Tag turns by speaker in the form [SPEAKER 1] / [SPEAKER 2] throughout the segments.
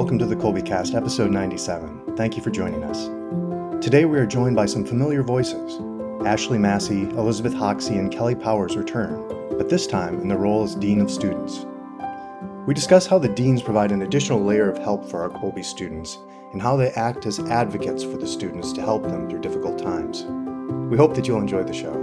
[SPEAKER 1] Welcome to the Kolbecast, episode 97. Thank you for joining us. Today we are joined by some familiar voices. Ashley Massey, Elizabeth Hoxie, and Kelly Powers return, but this time in the role as Dean of Students. We discuss how the deans provide an additional layer of help for our Kolbe students and how they act as advocates for the students to help them through difficult times. We hope that you'll enjoy the show.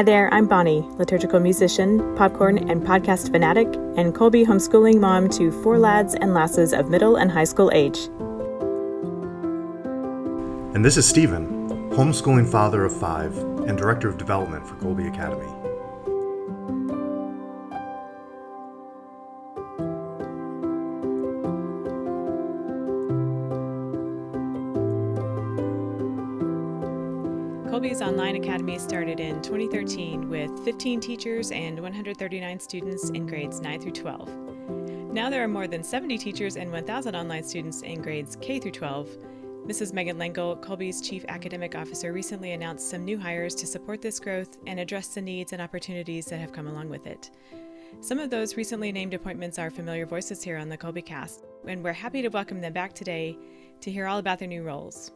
[SPEAKER 2] Hi there, I'm Bonnie, liturgical musician, popcorn and podcast fanatic, and Kolbe homeschooling mom to four lads and lasses of middle and high school age.
[SPEAKER 1] And this is Stephen, homeschooling father of five and director of development for Kolbe Academy.
[SPEAKER 2] Kolbe's Online Academy started in 2013 with 15 teachers and 139 students in grades 9 through 12. Now there are more than 70 teachers and 1,000 online students in grades K through 12. Mrs. Megan Lengel, Kolbe's Chief Academic Officer, recently announced some new hires to support this growth and address the needs and opportunities that have come along with it. Some of those recently named appointments are familiar voices here on the Kolbecast, and we're happy to welcome them back today to hear all about their new roles.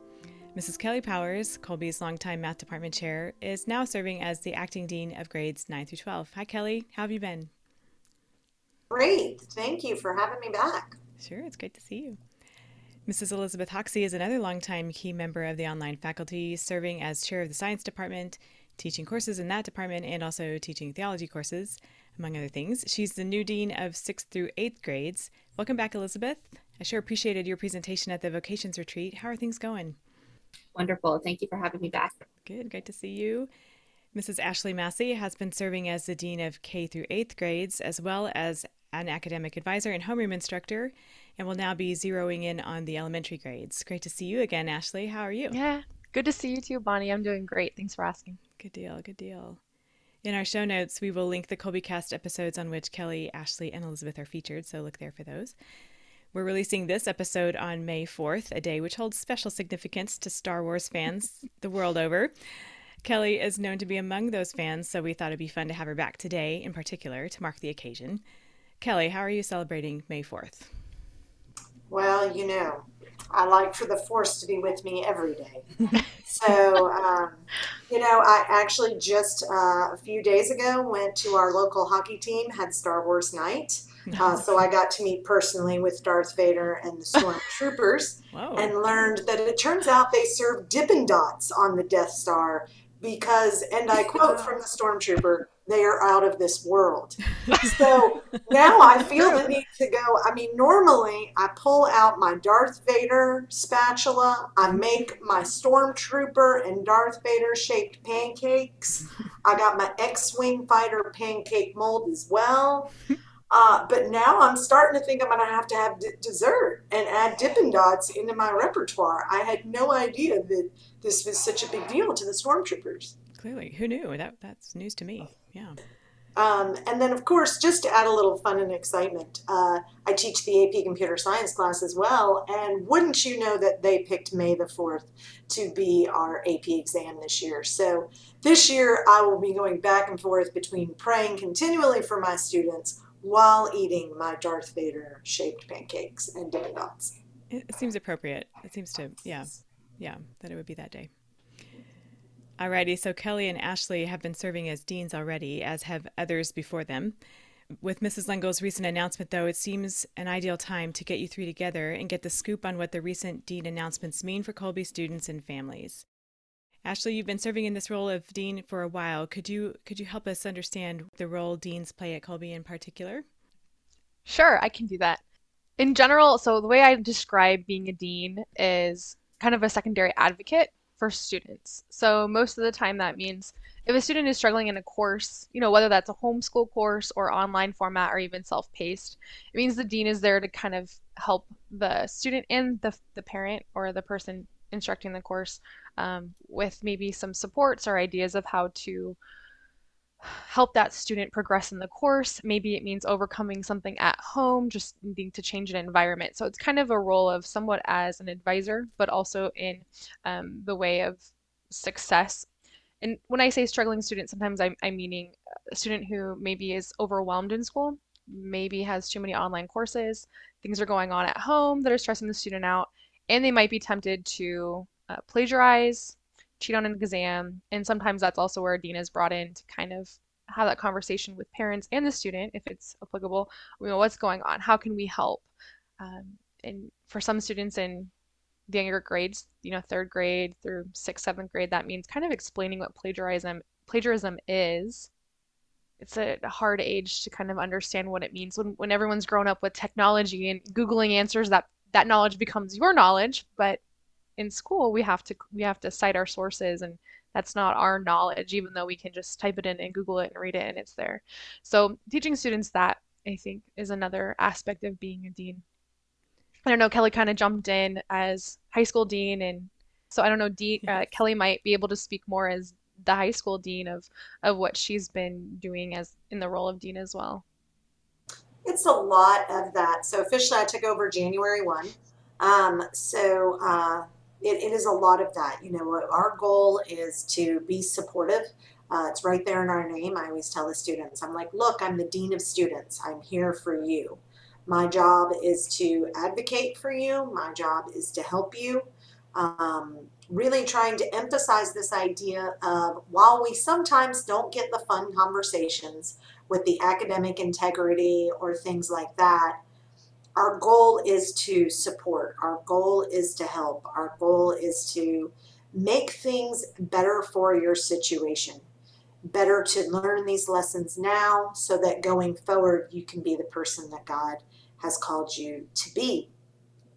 [SPEAKER 2] Mrs. Kelly Powers, Kolbe's longtime math department chair, is now serving as the acting dean of grades 9 through 12. Hi, Kelly. How have you been?
[SPEAKER 3] Great. Thank you for having me back.
[SPEAKER 2] Sure, it's great to see you. Mrs. Elizabeth Hoxie is another longtime key member of the online faculty, serving as chair of the science department, teaching courses in that department, and also teaching theology courses, among other things. She's the new dean of 6th through 8th grades. Welcome back, Elizabeth. I sure appreciated your presentation at the vocations retreat. How are things going?
[SPEAKER 4] Wonderful. Thank you for having me back.
[SPEAKER 2] Good. Great to see you. Mrs. Ashley Massey has been serving as the Dean of K through 8th grades, as well as an academic advisor and homeroom instructor, and will now be zeroing in on the elementary grades. Great to see you again, Ashley. How are you?
[SPEAKER 5] Yeah, good to see you too, Bonnie. I'm doing great. Thanks for asking.
[SPEAKER 2] Good deal. Good deal. In our show notes, we will link the Kolbecast episodes on which Kelly, Ashley, and Elizabeth are featured, so look there for those. We're releasing this episode on May 4th, a day which holds special significance to Star Wars fans the world over. Kelly is known to be among those fans, so we thought it'd be fun to have her back today in particular to mark the occasion. Kelly, how are you celebrating May 4th?
[SPEAKER 3] Well, you know, I like for the Force to be with me every day. so, um, you know, I actually just uh, a few days ago went to our local hockey team, had Star Wars night. Uh, so I got to meet personally with Darth Vader and the Stormtroopers and learned that it turns out they serve Dippin' Dots on the Death Star because, and I quote from the Stormtrooper, they are out of this world. so now I feel the need to go. I mean, normally I pull out my Darth Vader spatula, I make my Stormtrooper and Darth Vader shaped pancakes. I got my X Wing fighter pancake mold as well. Uh, but now I'm starting to think I'm going to have to have d- dessert and add Dippin' Dots into my repertoire. I had no idea that this was such a big deal to the stormtroopers.
[SPEAKER 2] Clearly, who knew? That that's news to me. Yeah.
[SPEAKER 3] Um, and then, of course, just to add a little fun and excitement, uh, I teach the AP Computer Science class as well. And wouldn't you know that they picked May the 4th to be our AP exam this year? So this year, I will be going back and forth between praying continually for my students while eating my Darth Vader shaped pancakes and Dippin' Dots.
[SPEAKER 2] It seems appropriate. It seems to, yeah, yeah, that it would be that day. Alrighty, so Kelly and Ashley have been serving as deans already, as have others before them. With Mrs. Lengel's recent announcement, though, it seems an ideal time to get you three together and get the scoop on what the recent dean announcements mean for Kolbe students and families. Ashley, you've been serving in this role of dean for a while. Could you could you help us understand the role deans play at Kolbe in particular?
[SPEAKER 5] Sure, I can do that. In general, so the way I describe being a dean is kind of a secondary advocate for students. So most of the time that means if a student is struggling in a course, you know, whether that's a homeschool course or online format or even self-paced, it means the dean is there to kind of help the student and the, the parent or the person instructing the course um, with maybe some supports or ideas of how to help that student progress in the course. Maybe it means overcoming something at home, just needing to change an environment. So it's kind of a role of somewhat as an advisor, but also in um, the way of success and when I say struggling student, sometimes I'm, I'm meaning a student who maybe is overwhelmed in school, maybe has too many online courses, things are going on at home that are stressing the student out, and they might be tempted to uh, plagiarize, cheat on an exam, and sometimes that's also where dean is brought in to kind of have that conversation with parents and the student, if it's applicable. You know, what's going on? How can we help? Um, and for some students in the younger grades, you know, third grade through sixth, seventh grade, that means kind of explaining what plagiarism plagiarism is. It's a hard age to kind of understand what it means when, when everyone's grown up with technology and Googling answers that that knowledge becomes your knowledge. But in school, we have to we have to cite our sources and that's not our knowledge, even though we can just type it in and Google it and read it and it's there. So teaching students that I think is another aspect of being a dean. I don't know, Kelly kind of jumped in as high school dean, and so I don't know, dean, uh, Kelly might be able to speak more as the high school dean of of what she's been doing as in the role of dean as well.
[SPEAKER 3] It's a lot of that. So officially, I took over January one. Um, so uh, it, it is a lot of that. You know, our goal is to be supportive. Uh, it's right there in our name. I always tell the students, I'm like, look, I'm the dean of students. I'm here for you. My job is to advocate for you. My job is to help you. Um, really trying to emphasize this idea of while we sometimes don't get the fun conversations with the academic integrity or things like that, our goal is to support. Our goal is to help. Our goal is to make things better for your situation. Better to learn these lessons now so that going forward you can be the person that God has called you to be.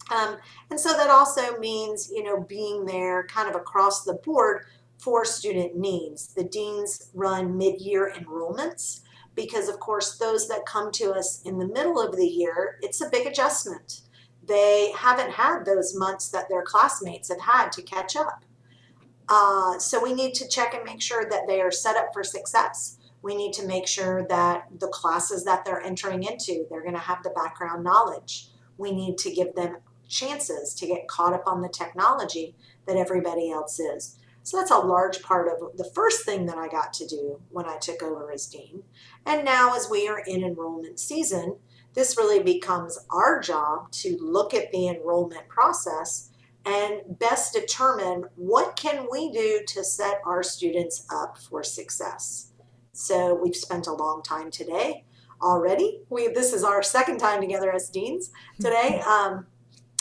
[SPEAKER 3] Um, and so that also means, you know, being there kind of across the board for student needs. The deans run mid-year enrollments because, of course, those that come to us in the middle of the year, it's a big adjustment. They haven't had those months that their classmates have had to catch up. Uh, so we need to check and make sure that they are set up for success. We need to make sure that the classes that they're entering into, they're going to have the background knowledge. We need to give them chances to get caught up on the technology that everybody else is. So that's a large part of the first thing that I got to do when I took over as dean. And now, as we are in enrollment season, this really becomes our job to look at the enrollment process and best determine what can we do to set our students up for success. So we've spent a long time today already. We this is our second time together as deans today. Um,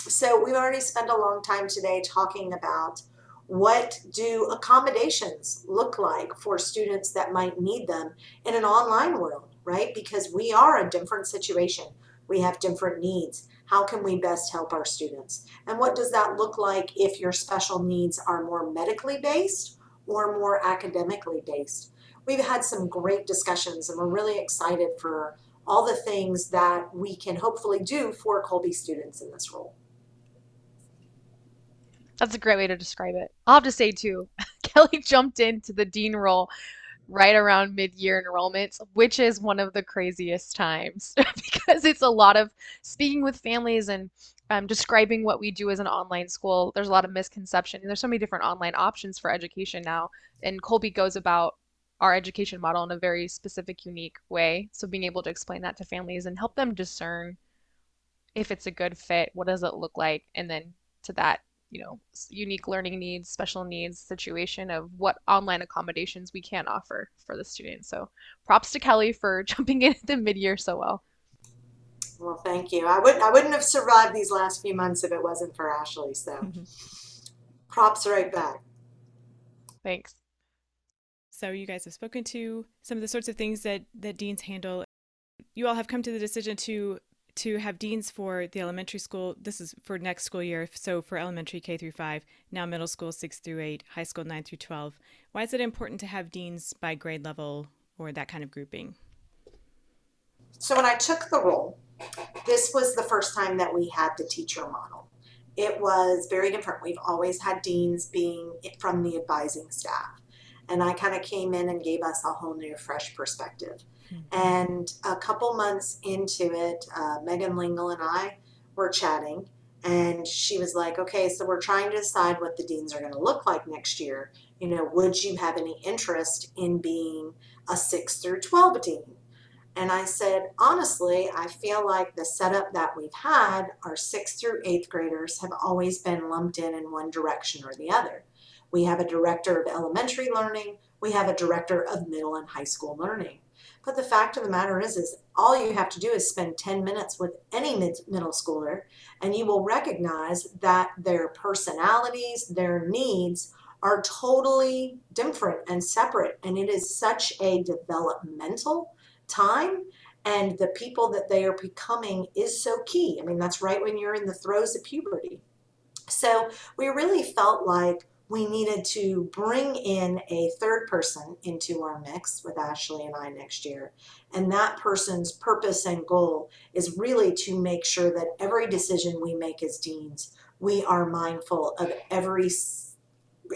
[SPEAKER 3] so we've already spent a long time today talking about what do accommodations look like for students that might need them in an online world, right? Because we are a different situation. We have different needs. How can we best help our students? And what does that look like if your special needs are more medically based or more academically based? We've had some great discussions and we're really excited for all the things that we can hopefully do for Kolbe students in this role.
[SPEAKER 5] That's a great way to describe it. I'll have to say too, Kelly jumped into the dean role right around mid-year enrollments, which is one of the craziest times because it's a lot of speaking with families and um, describing what we do as an online school. There's a lot of misconception. And there's so many different online options for education now, and Kolbe goes about our education model in a very specific, unique way. So being able to explain that to families and help them discern if it's a good fit, what does it look like, and then to that you know unique learning needs special needs situation of what online accommodations we can offer for the students so props to kelly for jumping in at the mid-year so well.
[SPEAKER 3] Well thank you. I wouldn't i wouldn't have survived these last few months if it wasn't for ashley so mm-hmm. props right back.
[SPEAKER 5] Thanks.
[SPEAKER 2] So you guys have spoken to some of the sorts of things that that deans handle. You all have come to the decision to to have deans for the elementary school. This is for next school year. So for elementary K through 5, now middle school 6 through 8, high school 9 through 12. Why is it important to have deans by grade level or that kind of grouping?
[SPEAKER 3] So when I took the role, this was the first time that we had the teacher model. It was very different. We've always had deans being from the advising staff. And I kind of came in and gave us a whole new, fresh perspective. And a couple months into it, uh, Megan Lengel and I were chatting, And she was like, okay, so we're trying to decide what the deans are going to look like next year. You know, would you have any interest in being a 6 through 12 dean? And I said, honestly, I feel like the setup that we've had, our sixth through eighth graders have always been lumped in in one direction or the other. We have a director of elementary learning, we have a director of middle and high school learning. But the fact of the matter is, is all you have to do is spend 10 minutes with any mid- middle schooler, and you will recognize that their personalities, their needs are totally different and separate. And it is such a developmental time and the people that they are becoming is so key. I mean, that's right when you're in the throes of puberty. So we really felt like we needed to bring in a third person into our mix with Ashley and I next year. And that person's purpose and goal is really to make sure that every decision we make as deans, we are mindful of every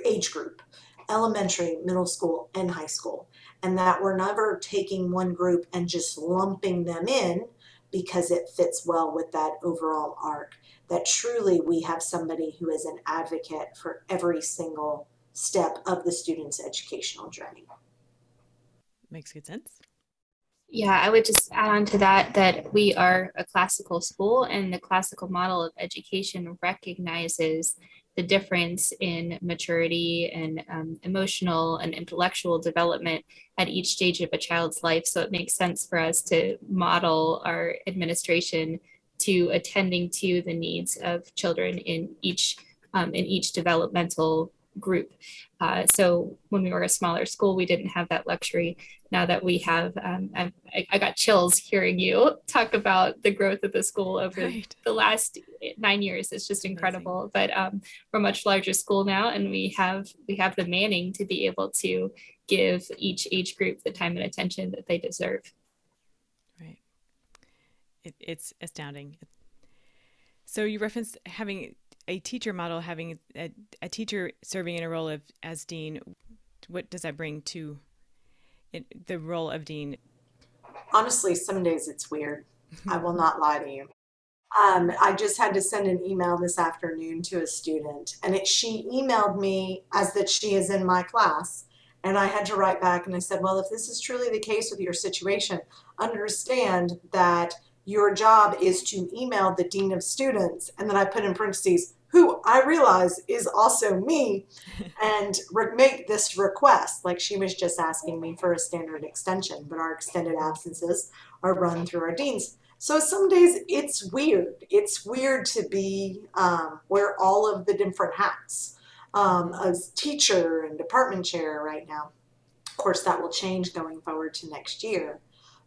[SPEAKER 3] age group elementary, middle school, and high school and that we're never taking one group and just lumping them in because it fits well with that overall arc. That truly we have somebody who is an advocate for every single step of the student's educational journey.
[SPEAKER 2] Makes good sense.
[SPEAKER 4] Yeah, I would just add on to that that we are a classical school and the classical model of education recognizes the difference in maturity and um, emotional and intellectual development at each stage of a child's life. So it makes sense for us to model our administration to attending to the needs of children in each um, in each developmental group. Uh, so when we were a smaller school, we didn't have that luxury. Now that we have, um, I, I, got chills hearing you talk about the growth of the school over right. the last nine years. It's just incredible. But um, we're a much larger school now, and we have we have the manning to be able to give each age group the time and attention that they deserve.
[SPEAKER 2] It, it's astounding. So you referenced having a teacher model having a, a teacher serving in a role of as dean. What does that bring to it, the role of dean?
[SPEAKER 3] Honestly some days it's weird. I will not lie to you. Um, i just had to send an email this afternoon to a student and it, she emailed me as that she is in my class and i had to write back and i said well if this is truly the case with your situation understand that your job is to email the dean of students and then i put in parentheses who I realize is also me, and re- make this request. Like she was just asking me for a standard extension, but our extended absences are run through our deans. So some days it's weird. It's weird to be um, wear all of the different hats um, as teacher and department chair right now. Of course, that will change going forward to next year.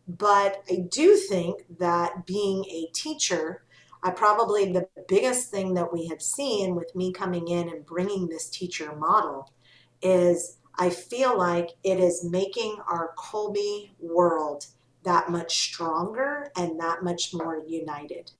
[SPEAKER 3] But I do think that being a teacher I probably the biggest thing that we have seen with me coming in and bringing this teacher model is I feel like it is making our Kolbe world that much stronger and that much more united.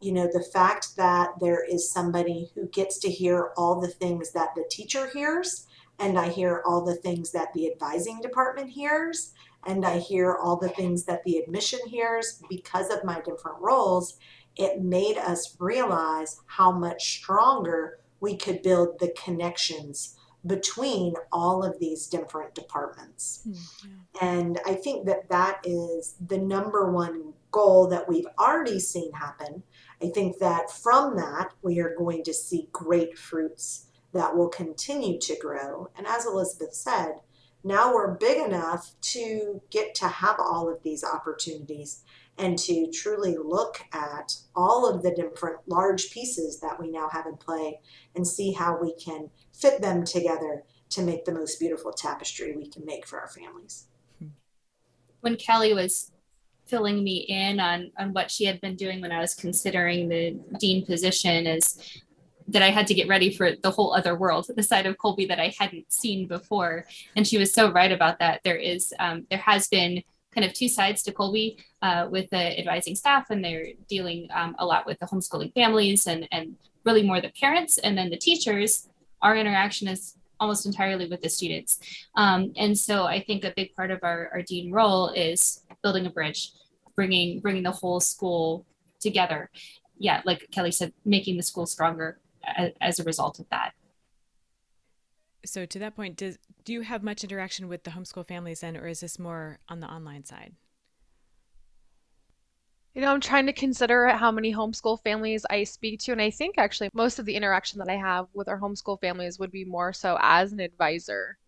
[SPEAKER 3] You know, the fact that there is somebody who gets to hear all the things that the teacher hears, and I hear all the things that the advising department hears, and I hear all the things that the admission hears because of my different roles it made us realize how much stronger we could build the connections between all of these different departments. Mm-hmm. And I think that that is the number one goal that we've already seen happen. I think that from that, we are going to see great fruits that will continue to grow. And as Elizabeth said, now we're big enough to get to have all of these opportunities and to truly look at all of the different large pieces that we now have in play and see how we can fit them together to make the most beautiful tapestry we can make for our families.
[SPEAKER 4] When Kelly was filling me in on on what she had been doing when I was considering the dean position is that I had to get ready for the whole other world, the side of Kolbe that I hadn't seen before. And she was so right about that. There is, um, there has been kind of two sides to Kolbe uh, with the advising staff, and they're dealing um, a lot with the homeschooling families and, and really more the parents. And then the teachers, our interaction is almost entirely with the students. Um, and so I think a big part of our, our dean role is building a bridge, bringing, bringing the whole school together. yeah, like Kelly said, making the school stronger as, as a result of that.
[SPEAKER 2] So to that point, does do you have much interaction with the homeschool families then, or is this more on the online side?
[SPEAKER 5] You know, I'm trying to consider how many homeschool families I speak to, and I think actually most of the interaction that I have with our homeschool families would be more so as an advisor.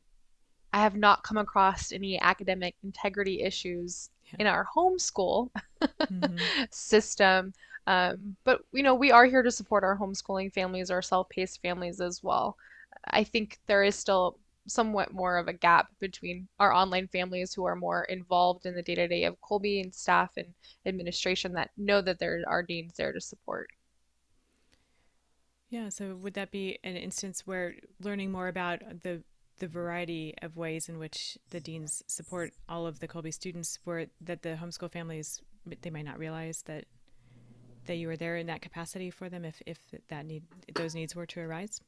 [SPEAKER 5] I have not come across any academic integrity issues
[SPEAKER 2] Yeah.
[SPEAKER 5] in our homeschool
[SPEAKER 2] Mhm.
[SPEAKER 5] system. Um, but you know, we are here to support our homeschooling families, our self-paced families as well. I think there is still somewhat more of a gap between our online families who are more involved in the day-to-day of Kolbe and staff and administration that know that there are deans there to support.
[SPEAKER 2] Yeah, so would that be an instance where learning more about the the variety of ways in which the deans support all of the Kolbe students, where that the homeschool families they might not realize that that you were there in that capacity for them if if that need those needs were to arise?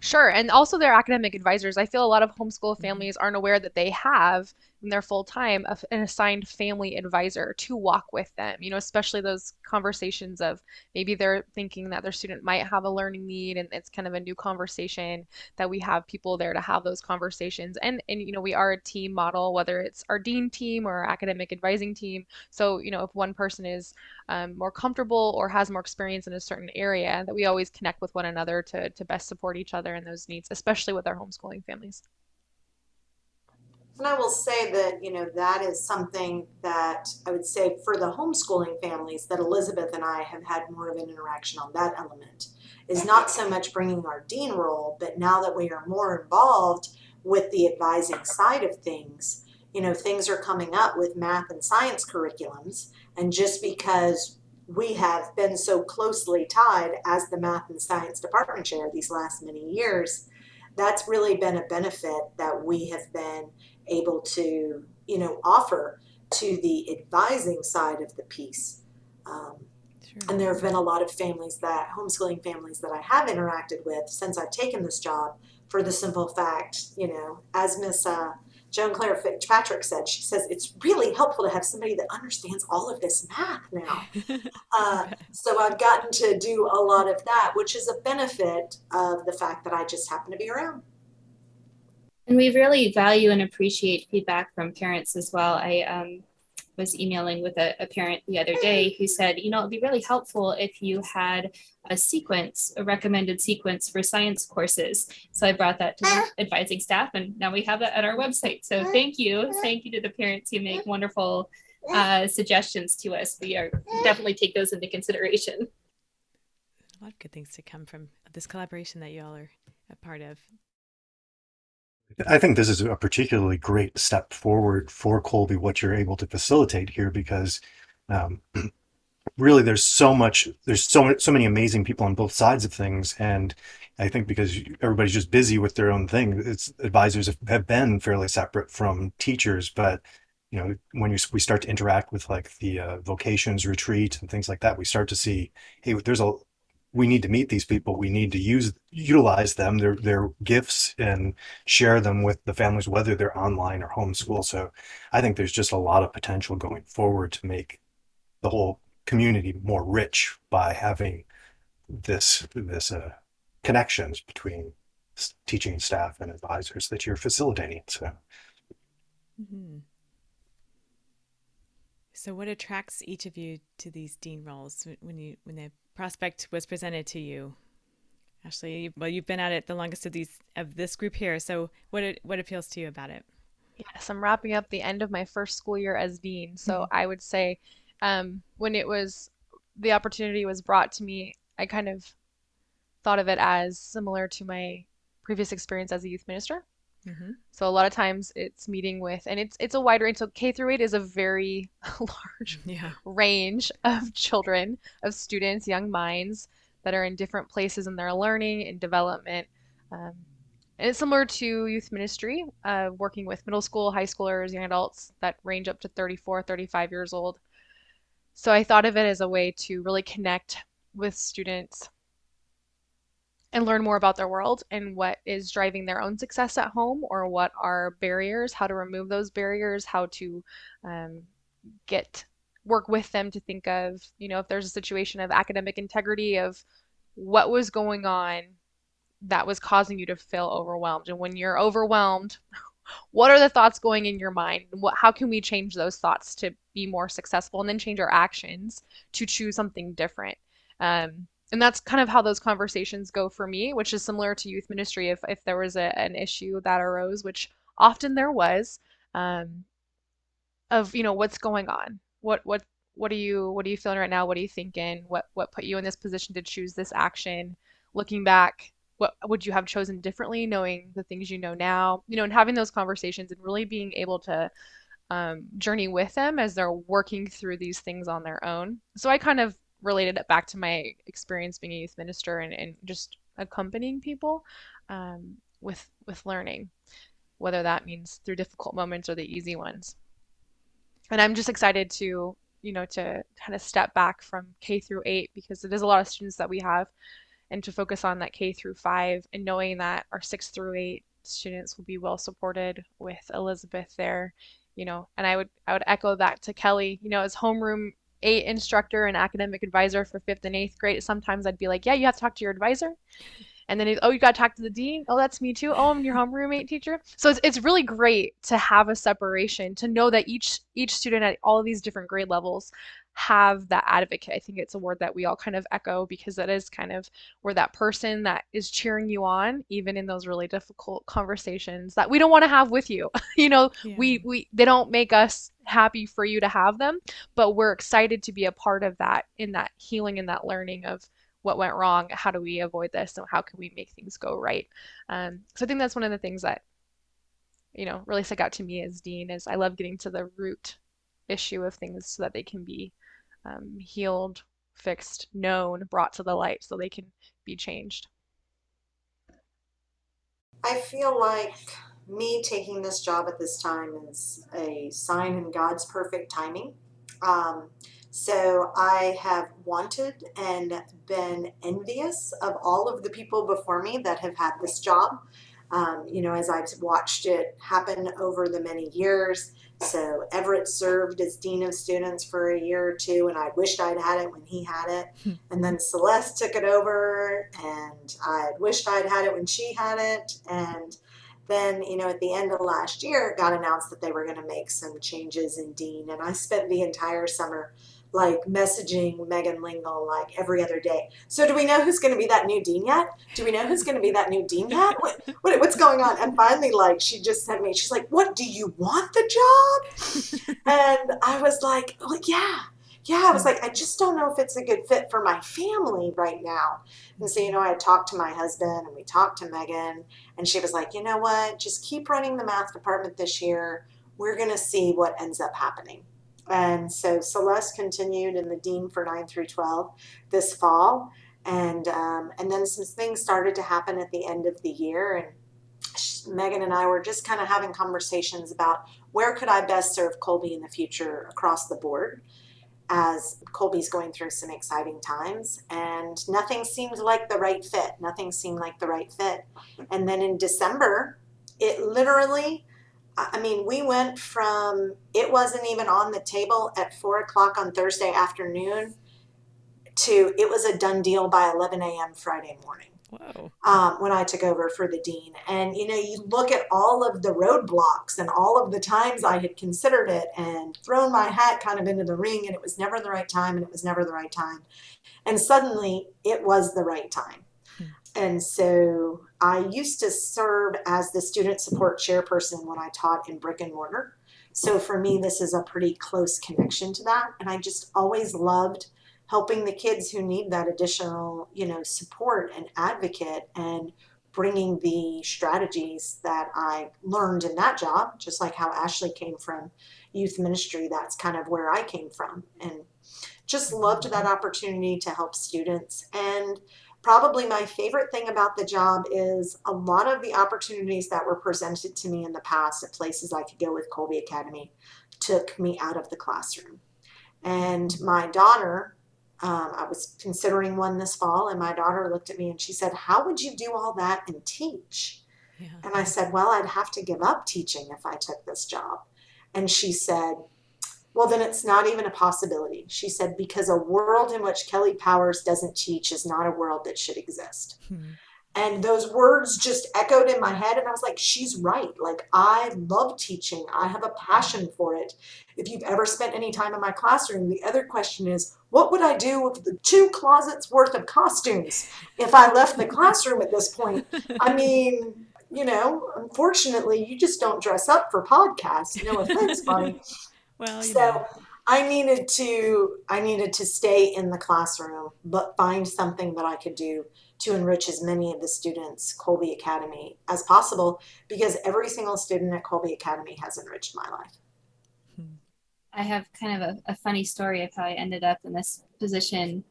[SPEAKER 5] Sure, and also their academic advisors. I feel a lot of homeschool families aren't aware that they have in their full time an assigned family advisor to walk with them. You know, especially those conversations of maybe they're thinking that their student might have a learning need and it's kind of a new conversation that we have people there to have those conversations. And and you know, we are a team model, whether it's our dean team or our academic advising team. So, you know, if one person is um, more comfortable or has more experience in a certain area, that we always connect with one another to, to best support each other and those needs, especially with our homeschooling families.
[SPEAKER 3] And I will say that, you know, that is something that I would say for the homeschooling families that Elizabeth and I have had more of an interaction on that element is not so much bringing our dean role, but now that we are more involved with the advising side of things, you know, things are coming up with math and science curriculums. And just because we have been so closely tied as the math and science department chair these last many years, that's really been a benefit that we have been able to, you know, offer to the advising side of the piece. Um,
[SPEAKER 2] Sure.
[SPEAKER 3] and there have been a lot of families that, homeschooling families that I have interacted with since I've taken this job for the simple fact, you know, as Miss uh, Joan Claire Fitzpatrick said, she says it's really helpful to have somebody that understands all of this math now. Uh, so I've gotten to do a lot of that, which is a benefit of the fact that I just happen to be around.
[SPEAKER 4] And we really value and appreciate feedback from parents as well. I um, was emailing with a, a parent the other day who said, you know, it'd be really helpful if you had a sequence, a recommended sequence for science courses. So I brought that to the ah. advising staff, and now we have that at our website. So ah. thank you. Ah. Thank you to the parents who make wonderful uh, suggestions to us. We are definitely take those into consideration.
[SPEAKER 2] a lot of good things to come from this collaboration that you all are a part of.
[SPEAKER 1] I think this is a particularly great step forward for Kolbe, what you're able to facilitate here, because um, really there's so much, there's so so many amazing people on both sides of things, and I think because everybody's just busy with their own thing, it's advisors have, have been fairly separate from teachers, but you know when you, we start to interact with like the uh, vocations retreat and things like that, we start to see, hey, there's a we need to meet these people. We need to use utilize them, their their gifts, and share them with the families, whether they're online or homeschool. So I think there's just a lot of potential going forward to make the whole community more rich by having this this uh, connections between teaching staff and advisors that you're facilitating. So
[SPEAKER 2] Mm-hmm. So, what attracts each of you to these dean roles when you when the prospect was presented to you? Ashley, well, you've been at it the longest of these of this group here. So, what it, what appeals to you about it?
[SPEAKER 5] Yes, I'm wrapping up the end of my first school year as dean. So I would say um, when it was the opportunity was brought to me, I kind of thought of it as similar to my previous experience as a youth minister.
[SPEAKER 2] Mm-hmm.
[SPEAKER 5] So a lot of times it's meeting with, and it's it's a wide range. So K through 8 is a very large
[SPEAKER 2] Yeah.
[SPEAKER 5] range of children, of students, young minds that are in different places in their learning and development. Um, and it's similar to youth ministry, uh, working with middle school, high schoolers, young adults that range up to 34, 35 years old. So I thought of it as a way to really connect with students and learn more about their world and what is driving their own success at home or what are barriers, how to remove those barriers, how to um, get work with them to think of, you know, if there's a situation of academic integrity of what was going on that was causing you to feel overwhelmed. And when you're overwhelmed, what are the thoughts going in your mind? What, how can we change those thoughts to be more successful and then change our actions to choose something different? Um, and that's kind of how those conversations go for me, which is similar to youth ministry. If, if there was a, an issue that arose, which often there was, um, of you know what's going on, what what what are you what are you feeling right now? What are you thinking? What what put you in this position to choose this action? Looking back, what would you have chosen differently, knowing the things you know now? You know, and having those conversations and really being able to um, journey with them as they're working through these things on their own. So I kind of related it back to my experience being a youth minister and, and just accompanying people um, with with learning, whether that means through difficult moments or the easy ones. And I'm just excited to you know to kind of step back from K through eight because it is a lot of students that we have, and to focus on that K through five and knowing that our six through eight students will be well supported with Elizabeth there you know and i would i would echo that to kelly you know as homeroom eight instructor and academic advisor for fifth and eighth grade, sometimes I'd be like, yeah, you have to talk to your advisor. And then, oh, you got to talk to the dean. Oh, that's me too. Oh, I'm your home roommate teacher. So it's, it's really great to have a separation, to know that each each student at all of these different grade levels have that advocate. I think it's a word that we all kind of echo because that is kind of where that person that is cheering you on, even in those really difficult conversations that we don't want to have with you. you know, yeah. we we they don't make us happy for you to have them, but we're excited to be a part of that in that healing and that learning of what went wrong, how do we avoid this, and how can we make things go right. Um, so I think that's one of the things that you know really stuck out to me as dean is I love getting to the root issue of things so that they can be um, healed, fixed, known, brought to the light so they can be changed.
[SPEAKER 3] I feel like me taking this job at this time is a sign in God's perfect timing. Um, so I have wanted and been envious of all of the people before me that have had this job. Um, you know, as I've watched it happen over the many years. So Everett served as dean of students for a year or two, and I wished I'd had it when he had it. Hmm. and then Celeste took it over, and I wished I'd had it when she had it. And then, you know, at the end of last year, it got announced that they were going to make some changes in dean, and I spent the entire summer like messaging Megan Lengel like every other day. So do we know who's going to be that new dean yet? Do we know who's going to be that new dean yet? What, what, what's going on? And finally, like she just sent me, she's like, "What do you want the job?" and I was like, "Oh yeah." Yeah, I was like, I just don't know if it's a good fit for my family right now. And so, you know, I talked to my husband and we talked to Megan, and she was like, you know what, just keep running the math department this year. We're going to see what ends up happening. And so Celeste continued in the dean for 9 through 12 this fall. And, um, and then some things started to happen at the end of the year. And Megan and I were just kind of having conversations about where could I best serve Kolbe in the future across the board as Kolbe's going through some exciting times and nothing seemed like the right fit. Nothing seemed like the right fit. And then in December, it literally I mean, we went from it wasn't even on the table at four o'clock on Thursday afternoon to it was a done deal by 11 a.m. Friday morning. Wow. Um, when I took over for the dean. And, you know, you look at all of the roadblocks and all of the times I had considered it and thrown my hat kind of into the ring, and it was never the right time, and it was never the right time. And suddenly it was the right time. And so I used to serve as the student support chairperson when I taught in brick and mortar. So for me, this is a pretty close connection to that. And I just always loved helping the kids who need that additional, you know, support and advocate and bringing the strategies that I learned in that job, just like how Ashley came from youth ministry. That's kind of where I came from. And just loved that opportunity to help students. And Probably my favorite thing about the job is a lot of the opportunities that were presented to me in the past at places I could go with Kolbe Academy took me out of the classroom. And my daughter, um, I was considering one this fall, and my daughter looked at me and she said, How would you do all that and teach? Yeah. And I said, Well, I'd have to give up teaching if I took this job. And she said, Well, then it's not even a possibility. She said, because a world in which Kelly Powers doesn't teach is not a world that should exist.
[SPEAKER 2] Hmm.
[SPEAKER 3] And those words just echoed in my head. And I was like, she's right. Like, I love teaching, I have a passion for it. If you've ever spent any time in my classroom, the other question is, what would I do with the two closets worth of costumes if I left the classroom at this point? I mean, you know, unfortunately, you just don't dress up for podcasts. No offense, Bonnie.
[SPEAKER 2] Well, you
[SPEAKER 3] So
[SPEAKER 2] know.
[SPEAKER 3] I needed to I needed to stay in the classroom, but find something that I could do to enrich as many of the students Kolbe Academy as possible because every single student at Kolbe Academy has enriched my life.
[SPEAKER 4] I have kind of a, a funny story of how I ended up in this position.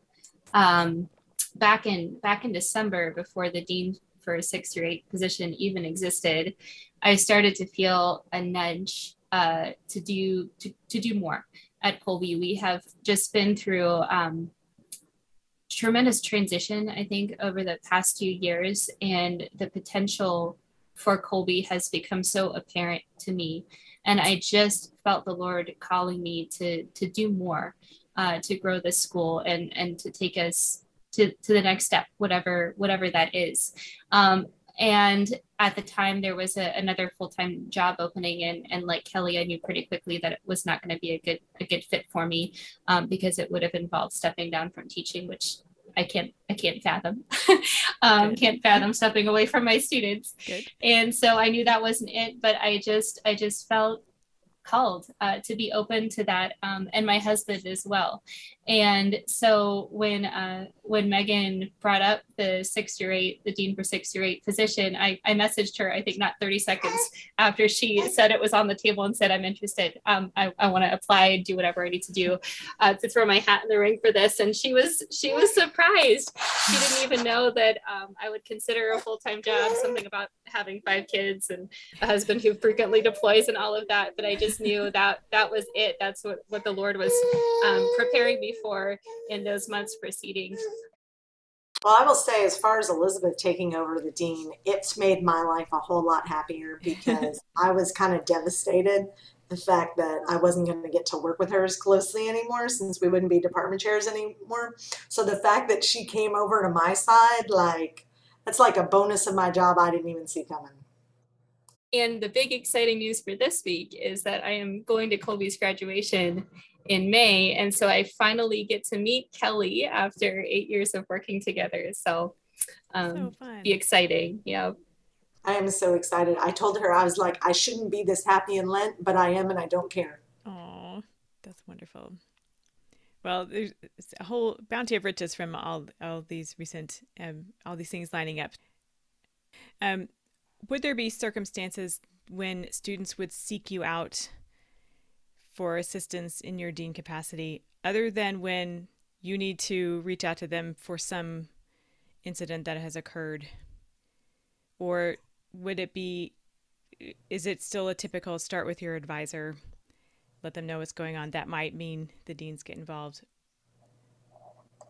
[SPEAKER 4] Um, back in back in December, before the dean for a six through eight position even existed, I started to feel a nudge uh, to do to, to do more at Kolbe. We have just been through um, tremendous transition, I think, over the past few years, and the potential for Kolbe has become so apparent to me and I just felt the Lord calling me to to do more, uh, to grow this school and and to take us to to the next step, whatever whatever that is. Um, and at the time, there was a, another full time job opening, and and like Kelly, I knew pretty quickly that it was not going to be a good a good fit for me um, because it would have involved stepping down from teaching, which I can't I can't fathom. um, can't fathom stepping away from my students
[SPEAKER 2] Good.
[SPEAKER 4] and so i knew that wasn't it but i just i just felt called uh, to be open to that um, and my husband as well and so when uh, when megan brought up the six year eight the dean for six year eight position I, I messaged her i think not 30 seconds after she said it was on the table and said i'm interested. Um, i, I want to apply do whatever i need to do uh, to throw my hat in the ring for this. And she was she was surprised. She didn't even know that um, i would consider a full-time job something about having five kids and a husband who frequently deploys and all of that. But i just knew that that was it. That's what what the lord was um, preparing me for in those months preceding
[SPEAKER 3] Well, I will say, as far as Elizabeth taking over the dean, it's made my life a whole lot happier because I was kind of devastated the fact that I wasn't going to get to work with her as closely anymore since we wouldn't be department chairs anymore. So the fact that she came over to my side, like, that's like a bonus of my job I didn't even see coming.
[SPEAKER 4] And the big exciting news for this week is that I am going to Kolbe's graduation in May. And so I finally get to meet Kelly after eight years of working together. So, um,
[SPEAKER 2] so
[SPEAKER 4] be exciting. Yeah.
[SPEAKER 3] I am so excited. I told her, I was like, I shouldn't be this happy in Lent, but I am and I don't care.
[SPEAKER 2] Oh, that's wonderful. Well, there's a whole bounty of riches from all all these recent um, all these things lining up. Um, would there be circumstances when students would seek you out for assistance in your dean capacity, other than when you need to reach out to them for some incident that has occurred, or would it be? Is it still a typical start with your advisor? let them know what's going on. That might mean the deans get involved.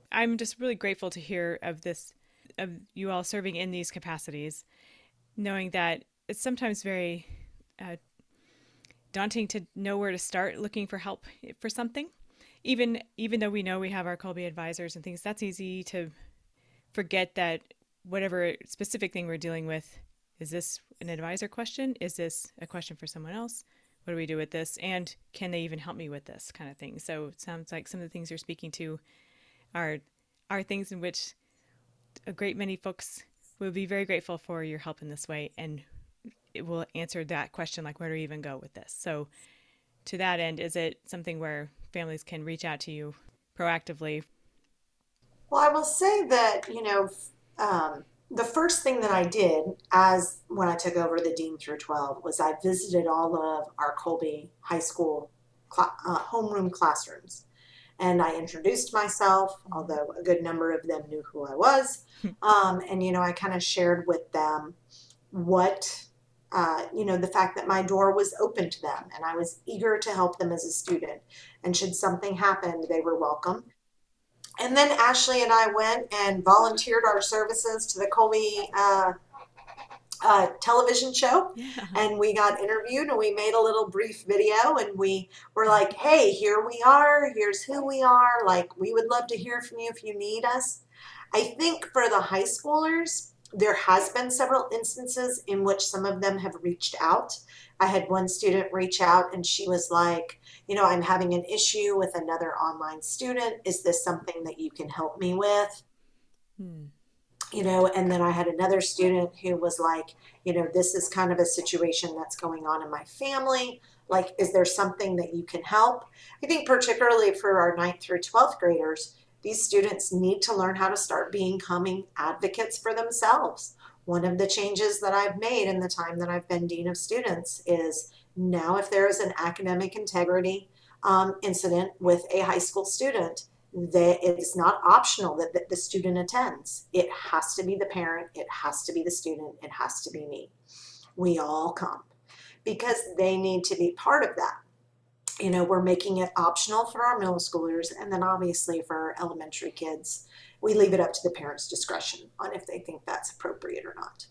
[SPEAKER 2] I'm just really grateful to hear of this, of you all serving in these capacities, knowing that it's sometimes very uh, daunting to know where to start looking for help for something. Even even though we know we have our Kolbe advisors and things, that's easy to forget that whatever specific thing we're dealing with is this an advisor question? Is this a question for someone else? what do we do with this and can they even help me with this kind of thing so it sounds like some of the things you're speaking to are are things in which a great many folks will be very grateful for your help in this way and it will answer that question like where do we even go with this so to that end is it something where families can reach out to you proactively
[SPEAKER 3] Well, I will say that, you know, um, the first thing that I did as when I took over the Dean through 12 was I visited all of our Kolbe High School cla uh, homeroom classrooms. And I introduced myself, although a good number of them knew who I was. Um, and, you know, I kind of shared with them what, uh, you know, the fact that my door was open to them and I was eager to help them as a student. And should something happen, they were welcome. And then Ashley and I went and volunteered our services to the Kolbe uh, uh, television show
[SPEAKER 2] Yeah.
[SPEAKER 3] and we got interviewed and we made a little brief video and we were like hey here we are here's who we are like we would love to hear from you if you need us i think for the high schoolers there has been several instances in which some of them have reached out. I had one student reach out and she was like you know i'm having an issue with another online student. Is this something that you can help me with?
[SPEAKER 2] Hmm.
[SPEAKER 3] you know and then i had another student who was like you know this is kind of a situation that's going on in my family. Like is there something that you can help? I think particularly for our 9th through 12th graders these students need to learn how to start becoming advocates for themselves one of the changes that i've made in the time that i've been dean of students is now if there is an academic integrity um, incident with a high school student that it's not optional that, that the student attends. It has to be the parent, it has to be the student, it has to be me. We all come because they need to be part of that. You know, we're making it optional for our middle schoolers, and then obviously for our elementary kids, we leave it up to the parents' discretion on if they think that's appropriate or not.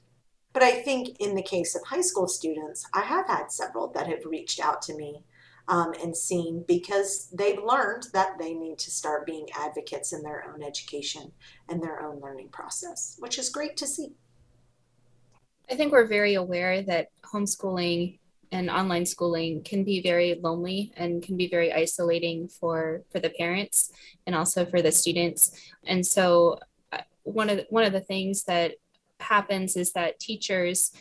[SPEAKER 3] But I think in the case of high school students, I have had several that have reached out to me um, and seen because they've learned that they need to start being advocates in their own education and their own learning process, which is great to see.
[SPEAKER 4] I think we're very aware that homeschooling and online schooling can be very lonely and can be very isolating for for the parents and also for the students. And so uh, one of the, one of the things that happens is that teachers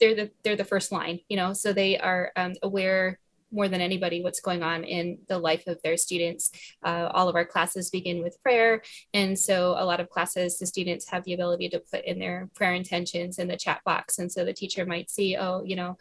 [SPEAKER 4] they're the they're the first line, you know, so they are um, aware more than anybody what's going on in the life of their students. Uh, all of our classes begin with prayer. And so a lot of classes, the students have the ability to put in their prayer intentions in the chat box. And so the teacher might see, oh, you know,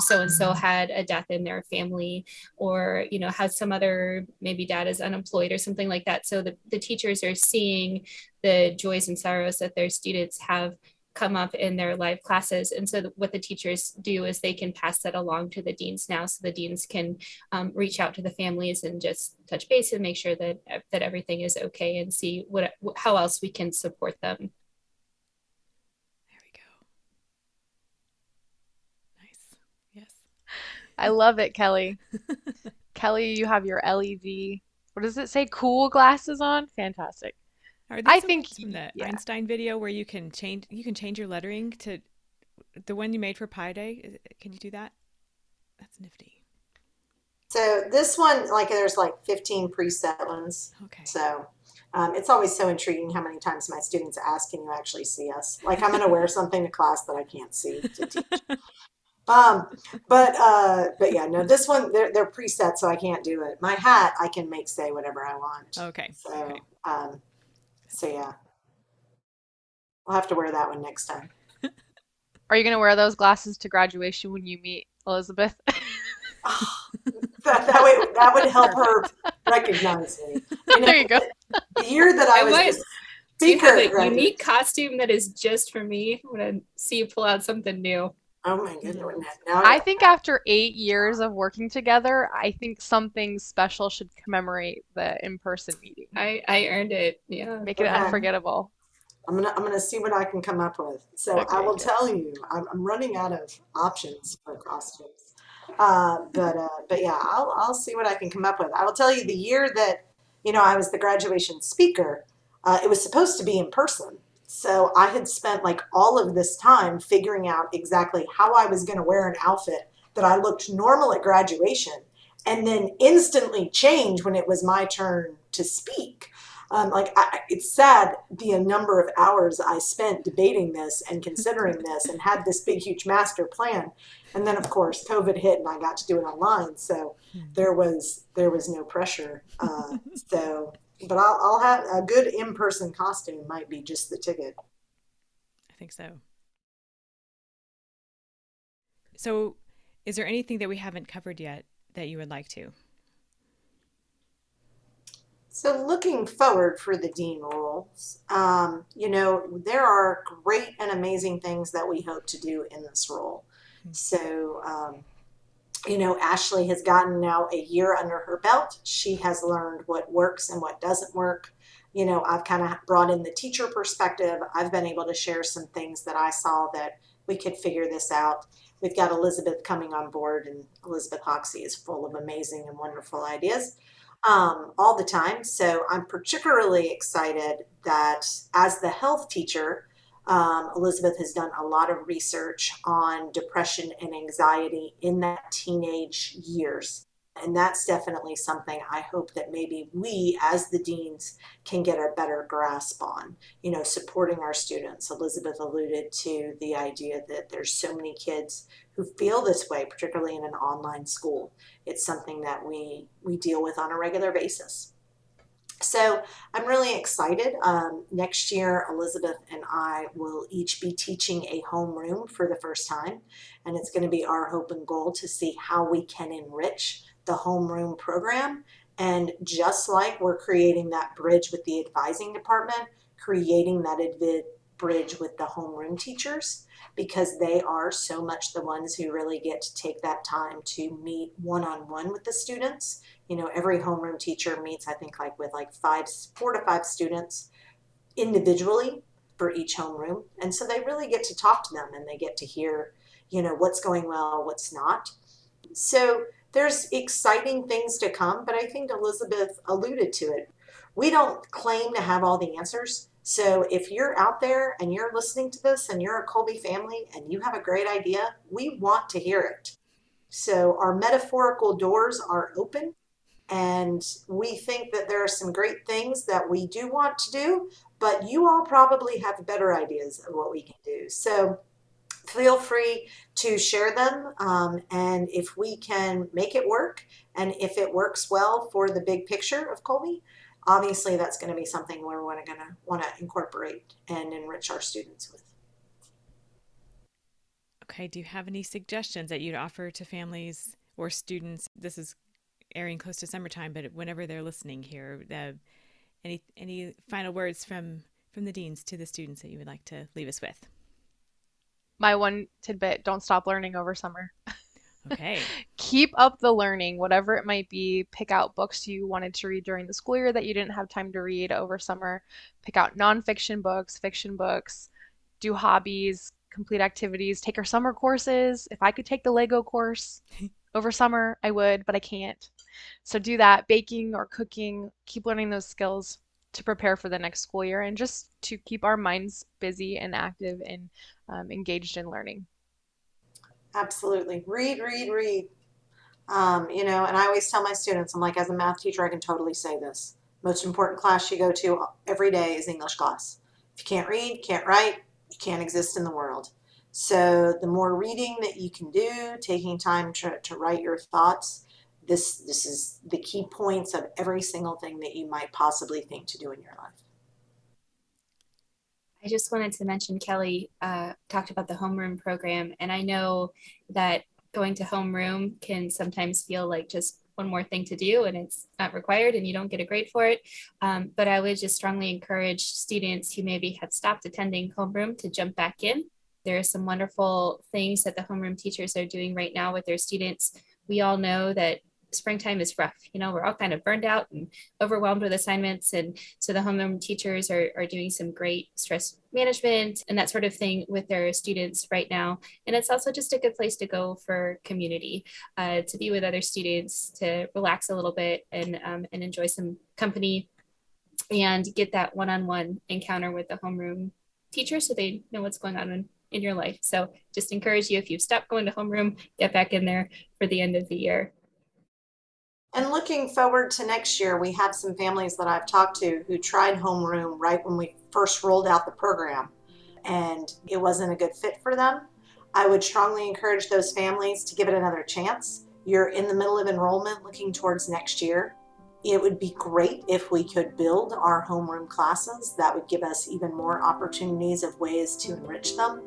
[SPEAKER 4] so and so had a death in their family, or, you know, has some other, maybe dad is unemployed or something like that. So the, the teachers are seeing the joys and sorrows that their students have come up in their live classes. And so what the teachers do is they can pass that along to the deans now. So the deans can um, reach out to the families and just touch base and make sure that, that everything is okay and see what, how else we can support them.
[SPEAKER 2] There we go. Nice. Yes.
[SPEAKER 5] I love it, Kelly. Kelly, you have your LED, what does it say? Cool glasses on? Fantastic.
[SPEAKER 2] Are
[SPEAKER 5] I think
[SPEAKER 2] ones from the
[SPEAKER 5] yeah.
[SPEAKER 2] Einstein video where you can change you can change your lettering to the one you made for Pi Day? Can you do that? That's nifty.
[SPEAKER 3] So this one, like there's like 15 preset ones.
[SPEAKER 2] Okay.
[SPEAKER 3] So um, it's always so intriguing how many times my students ask, can you actually see us? Like I'm going to wear something to class that I can't see to teach. Um, but uh, but yeah, no, this one they're, they're preset, so I can't do it. My hat I can make say whatever I want.
[SPEAKER 2] Okay.
[SPEAKER 3] So
[SPEAKER 2] okay.
[SPEAKER 3] um, so yeah, I'll have to wear that one next time.
[SPEAKER 5] Are you going to wear those glasses to graduation when you meet Elizabeth?
[SPEAKER 3] That, that way that would help her recognize me. You know,
[SPEAKER 5] there you go.
[SPEAKER 3] The year that I
[SPEAKER 4] I
[SPEAKER 3] was
[SPEAKER 4] might-
[SPEAKER 3] the
[SPEAKER 4] Do you
[SPEAKER 3] speaker.
[SPEAKER 4] have a
[SPEAKER 3] graduate-
[SPEAKER 4] unique costume that is just for me? I'm gonna see you pull out something new.
[SPEAKER 3] Oh my goodness! Now
[SPEAKER 5] I think after eight years of working together, I think something special should commemorate the in-person meeting.
[SPEAKER 4] I I earned it. Yeah.
[SPEAKER 5] Make it
[SPEAKER 3] Okay.
[SPEAKER 5] unforgettable.
[SPEAKER 3] I'm gonna I'm gonna see what I can come up with. So I will
[SPEAKER 5] good.
[SPEAKER 3] tell you, I'm, I'm running out of options for costumes. Uh, but uh, but yeah, I'll I'll see what I can come up with. I will tell you the year that you know I was the graduation speaker. Uh, it was supposed to be in person, so I had spent like all of this time figuring out exactly how I was going to wear an outfit that I looked normal at graduation, and then instantly change when it was my turn to speak. Um, like I, it's sad the number of hours I spent debating this and considering this and had this big huge master plan, and then of course COVID hit and I got to do it online. So there was there was no pressure. Uh, so, but I'll, I'll have a good in person costume might be just the ticket.
[SPEAKER 2] I think so. So, is there anything that we haven't covered yet that you would like to?
[SPEAKER 3] So looking forward for the dean roles, um, you know, there are great and amazing things that we hope to do in this role. So, um, you know, Ashley has gotten now a year under her belt. She has learned what works and what doesn't work. You know, I've kind of brought in the teacher perspective. I've been able to share some things that I saw that we could figure this out. We've got Elizabeth coming on board, and Elizabeth Hoxie is full of amazing and wonderful ideas um, all the time. So I'm particularly excited that as the health teacher, um, Elizabeth has done a lot of research on depression and anxiety in that teenage years. And that's definitely something I hope that maybe we, as the deans, can get a better grasp on. You know, supporting our students. Elizabeth alluded to the idea that there's so many kids who feel this way, particularly in an online school. It's something that we we deal with on a regular basis. So I'm really excited. Um, next year, Elizabeth and I will each be teaching a homeroom for the first time, and it's going to be our hope and goal to see how we can enrich the homeroom program. And just like we're creating that bridge with the advising department, creating that bridge with the homeroom teachers, because they are so much the ones who really get to take that time to meet one on one with the students. You know, every homeroom teacher meets, I think, like with like five, four to five students individually for each homeroom. And so they really get to talk to them and they get to hear, you know, what's going well, what's not. So there's exciting things to come, but I think Elizabeth alluded to it. We don't claim to have all the answers. So if you're out there and you're listening to this and you're a Kolbe family and you have a great idea, we want to hear it. So our metaphorical doors are open and we think that there are some great things that we do want to do, but you all probably have better ideas of what we can do. So feel free to share them. Um, and if we can make it work, and if it works well for the big picture of Kolbe, obviously that's going to be something we're going to want to incorporate and enrich our students with.
[SPEAKER 2] Okay, do you have any suggestions that you'd offer to families or students? This is airing close to summertime, but whenever they're listening here, uh, any any final words from from the deans to the students that you would like to leave us with?
[SPEAKER 5] my one tidbit don't stop learning over summer.
[SPEAKER 2] Okay.
[SPEAKER 5] Keep up the learning, whatever it might be. Pick out books you wanted to read during the school year that you didn't have time to read over summer. Pick out nonfiction books, fiction books, do hobbies, complete activities, take our summer courses. If I could take the Lego course over summer, I would, but I can't. So do that. Baking or cooking, keep learning those skills to prepare for the next school year and just to keep our minds busy and active and um, engaged in learning.
[SPEAKER 3] Absolutely. Read, read, read. Um, you know, and I always tell my students, I'm like, as a math teacher, I can totally say this. Most important class you go to every day is English class. If you can't read, can't write, you can't exist in the world. So the more reading that you can do, taking time to, to write your thoughts, this this is the key points of every single thing that you might possibly think to do in your life.
[SPEAKER 4] I just wanted to mention Kelly uh, talked about the homeroom program, and I know that going to homeroom can sometimes feel like just one more thing to do and it's not required and you don't get a grade for it. Um, but I would just strongly encourage students who maybe have stopped attending homeroom to jump back in. There are some wonderful things that the homeroom teachers are doing right now with their students. We all know that springtime is rough. You know, we're all kind of burned out and overwhelmed with assignments. And so the homeroom teachers are, are doing some great stress management and that sort of thing with their students right now. And it's also just a good place to go for community, uh, to be with other students, to relax a little bit and, um, and enjoy some company and get that one-on-one encounter with the homeroom teacher so they know what's going on in, in your life. So just encourage you if you've stopped going to homeroom, get back in there for the end of the year.
[SPEAKER 3] And looking forward to next year, we have some families that I've talked to who tried homeroom right when we first rolled out the program, and it wasn't a good fit for them. I would strongly encourage those families to give it another chance. You're in the middle of enrollment looking towards next year. It would be great if we could build our homeroom classes. That would give us even more opportunities of ways to enrich them.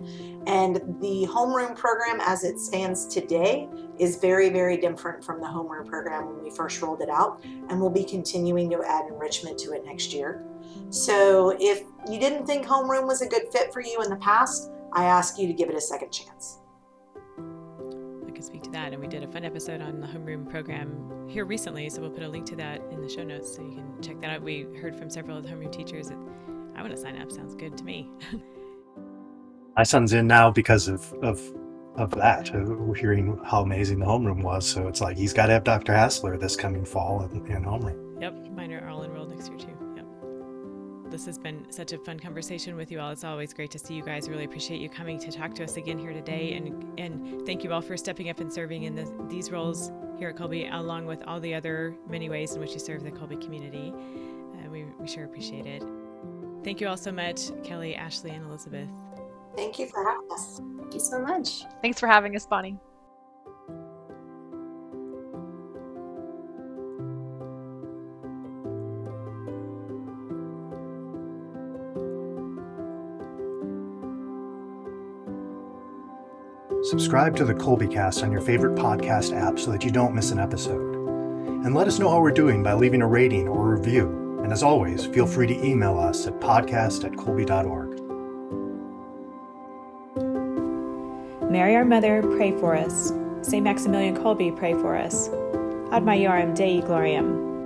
[SPEAKER 3] And the homeroom program as it stands today is very, very different from the homeroom program when we first rolled it out. And we'll be continuing to add enrichment to it next year. So if you didn't think homeroom was a good fit for you in the past, I ask you to give it a second chance
[SPEAKER 2] can speak to that. And we did a fun episode on the homeroom program here recently, so we'll put a link to that in the show notes so you can check that out. We heard from several of the homeroom teachers that I want to sign up. Sounds good to me.
[SPEAKER 6] my son's in now because of of of that, uh, hearing how amazing the homeroom was. So it's like he's got to have Dr. Hassler this coming fall in, in homeroom.
[SPEAKER 2] Yep, mine are all This has been such a fun conversation with you all. It's always great to see you guys. Really appreciate you coming to talk to us again here today, and and thank you all for stepping up and serving in the, these roles here at Kolbe, along with all the other many ways in which you serve the Kolbe community. Uh, we we sure appreciate it. Thank you all so much, Kelly, Ashley, and Elizabeth.
[SPEAKER 3] Thank you for having us.
[SPEAKER 4] Thank you so much.
[SPEAKER 5] Thanks for having us, Bonnie.
[SPEAKER 1] Subscribe to the Kolbecast on your favorite podcast app so that you don't miss an episode. And let us know how we're doing by leaving a rating or a review. And as always, feel free to email us at podcast at kolbe.org.
[SPEAKER 2] Mary, our mother, pray for us. St. Maximilian Kolbe, pray for us. Ad Majorem Dei Gloriam.